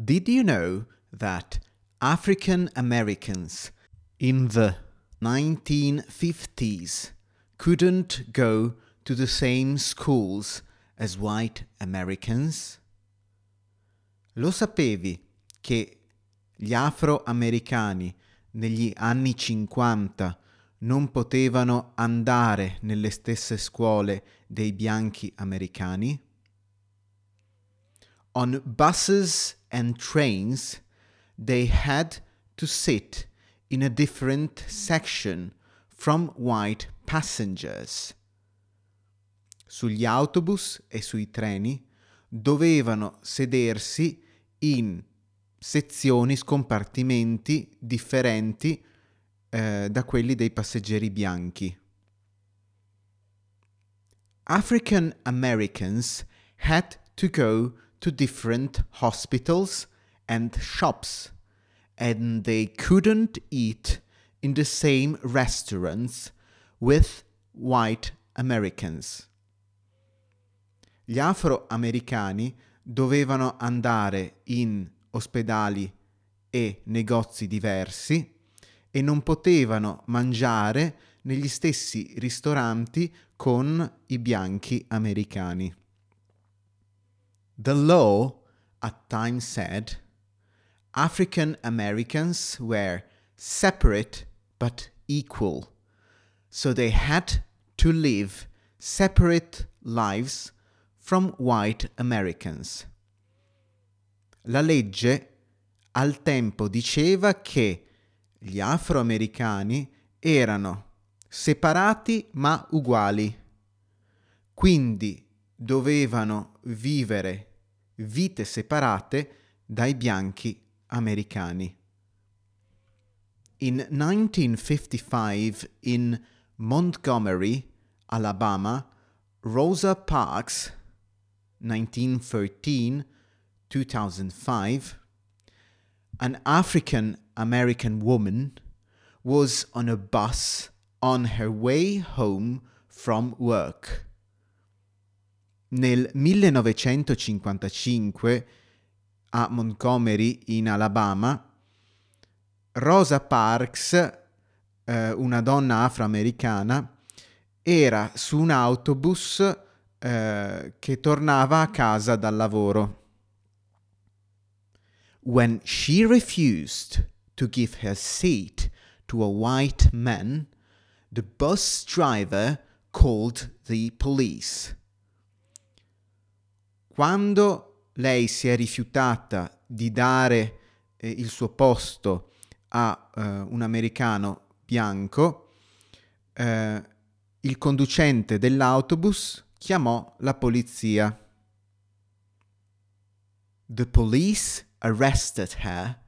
Did you know that African Americans in the 1950s couldn't go to the same schools as white Americans? Lo sapevi che gli afroamericani negli anni 50 non potevano andare nelle stesse scuole dei bianchi americani? On buses and trains, they had to sit in a different section from white passengers. Sugli autobus e sui treni dovevano sedersi in sezioni, scompartimenti differenti eh, da quelli dei passeggeri bianchi. African Americans had to go to different hospitals and shops, and they couldn't eat in the same restaurants with white Americans. Gli afroamericani dovevano andare in ospedali e negozi diversi e non potevano mangiare negli stessi ristoranti con i bianchi americani. The law at times said African Americans were separate but equal, so they had to live separate lives from white Americans. La legge al tempo diceva che gli afroamericani erano separati ma uguali, quindi dovevano vivere vite separate dai bianchi americani. In 1955 in Montgomery, Alabama, Rosa Parks 1913 2005 an African American woman was on a bus on her way home from work. Nel 1955 a Montgomery in Alabama, Rosa Parks, eh, una donna afroamericana, era su un autobus eh, che tornava a casa dal lavoro. When she refused to give her seat to a white man, the bus driver called the police. Quando lei si è rifiutata di dare eh, il suo posto a eh, un americano bianco, eh, il conducente dell'autobus chiamò la polizia. The police arrested her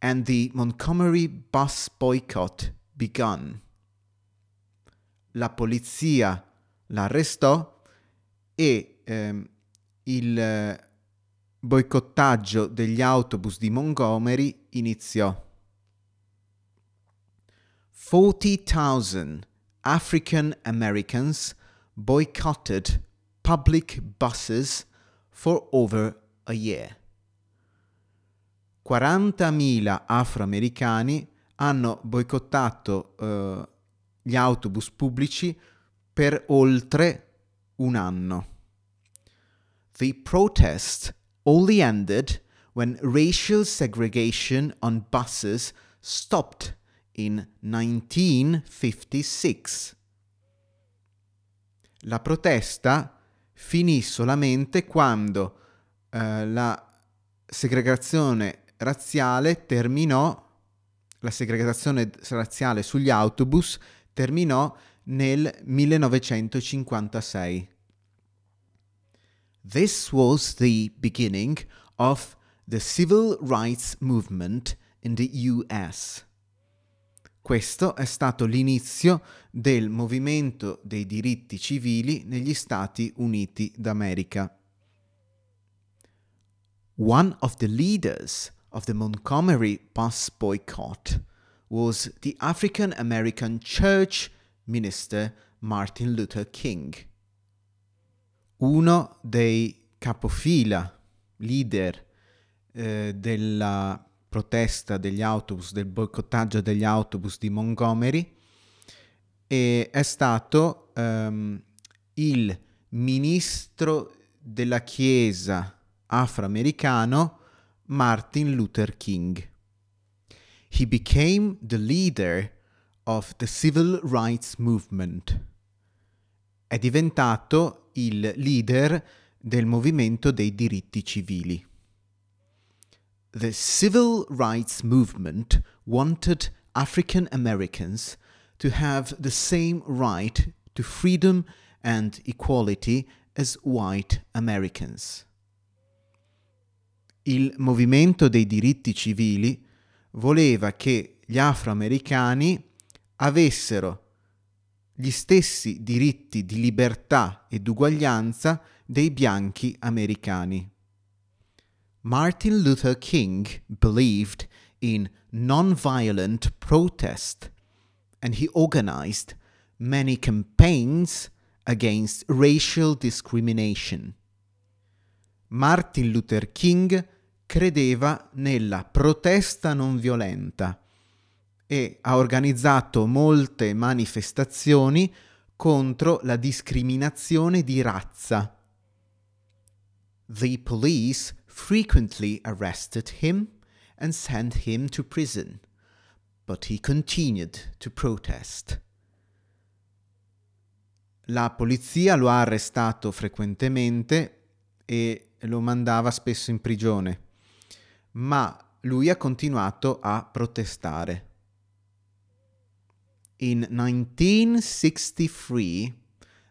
and the Montgomery bus boycott begun. La polizia l'arrestò e ehm, il eh, boicottaggio degli autobus di Montgomery iniziò. 40,000 African Americans boycotted public buses for over a year. 40.000 afroamericani hanno boicottato eh, gli autobus pubblici per oltre un anno. The protest only ended when racial segregation on buses stopped in 1956. La protesta finì solamente quando eh, la segregazione razziale terminò, la segregazione razziale sugli autobus terminò nel 1956. This was the beginning of the civil rights movement in the US. Questo è stato l'inizio del movimento dei diritti civili negli Stati Uniti d'America. One of the leaders of the Montgomery bus boycott was the African American church minister Martin Luther King. Uno dei capofila, leader eh, della protesta degli autobus, del boicottaggio degli autobus di Montgomery e è stato um, il ministro della Chiesa afroamericano Martin Luther King. He became the leader of the civil rights movement. È diventato il leader del movimento dei diritti civili. The civil rights movement wanted African Americans to have the same right to freedom and equality as white Americans. Il movimento dei diritti civili voleva che gli afroamericani avessero gli stessi diritti di libertà ed uguaglianza dei bianchi americani. Martin Luther King believed in non-violent protest and he organized many campaigns against racial discrimination. Martin Luther King credeva nella protesta non violenta e ha organizzato molte manifestazioni contro la discriminazione di razza. The police frequently arrested him and sent him to prison, but he continued to protest. La polizia lo ha arrestato frequentemente e lo mandava spesso in prigione, ma lui ha continuato a protestare. In 1963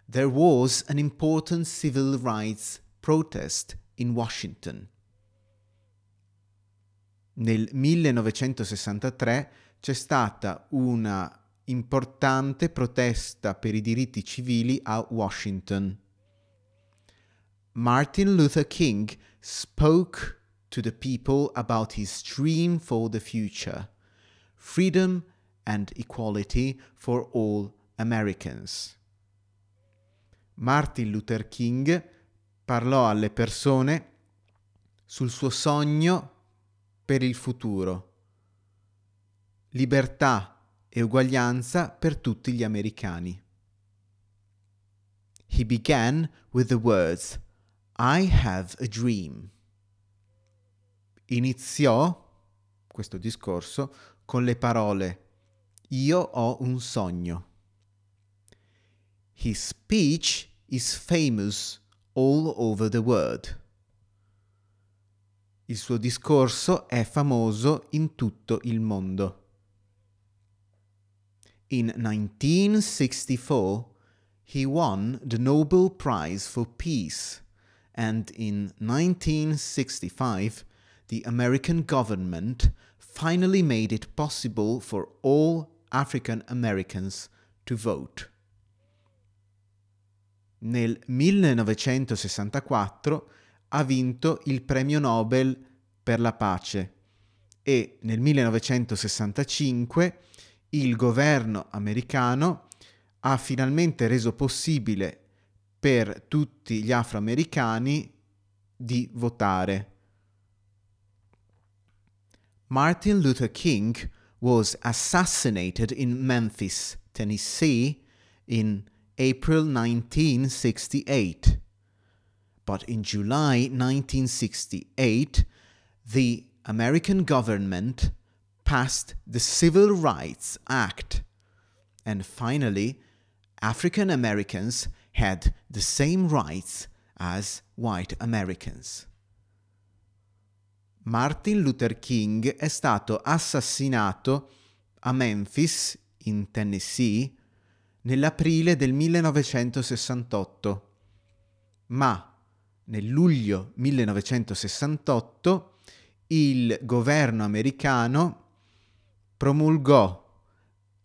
there was an important civil rights protest in Washington. Nel 1963 c'è stata una importante protesta per i diritti civili a Washington. Martin Luther King spoke to the people about his dream for the future freedom and equality for all Americans. Martin Luther King parlò alle persone sul suo sogno per il futuro. Libertà e uguaglianza per tutti gli americani. He began with the words I have a dream. Iniziò questo discorso con le parole Io ho un sogno. His speech is famous all over the world. Il suo discorso è famoso in tutto il mondo. In 1964, he won the Nobel Prize for Peace, and in 1965, the American government finally made it possible for all African Americans to vote. Nel 1964 ha vinto il premio Nobel per la pace e nel 1965 il governo americano ha finalmente reso possibile per tutti gli afroamericani di votare. Martin Luther King was assassinated in Memphis, Tennessee in April 1968. But in July 1968, the American government passed the Civil Rights Act. And finally, African Americans had the same rights as white Americans. Martin Luther King è stato assassinato a Memphis, in Tennessee, nell'aprile del 1968, ma nel luglio 1968 il governo americano promulgò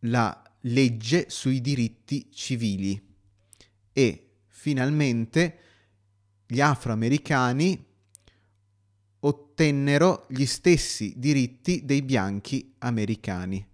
la legge sui diritti civili e finalmente gli afroamericani ottennero gli stessi diritti dei bianchi americani.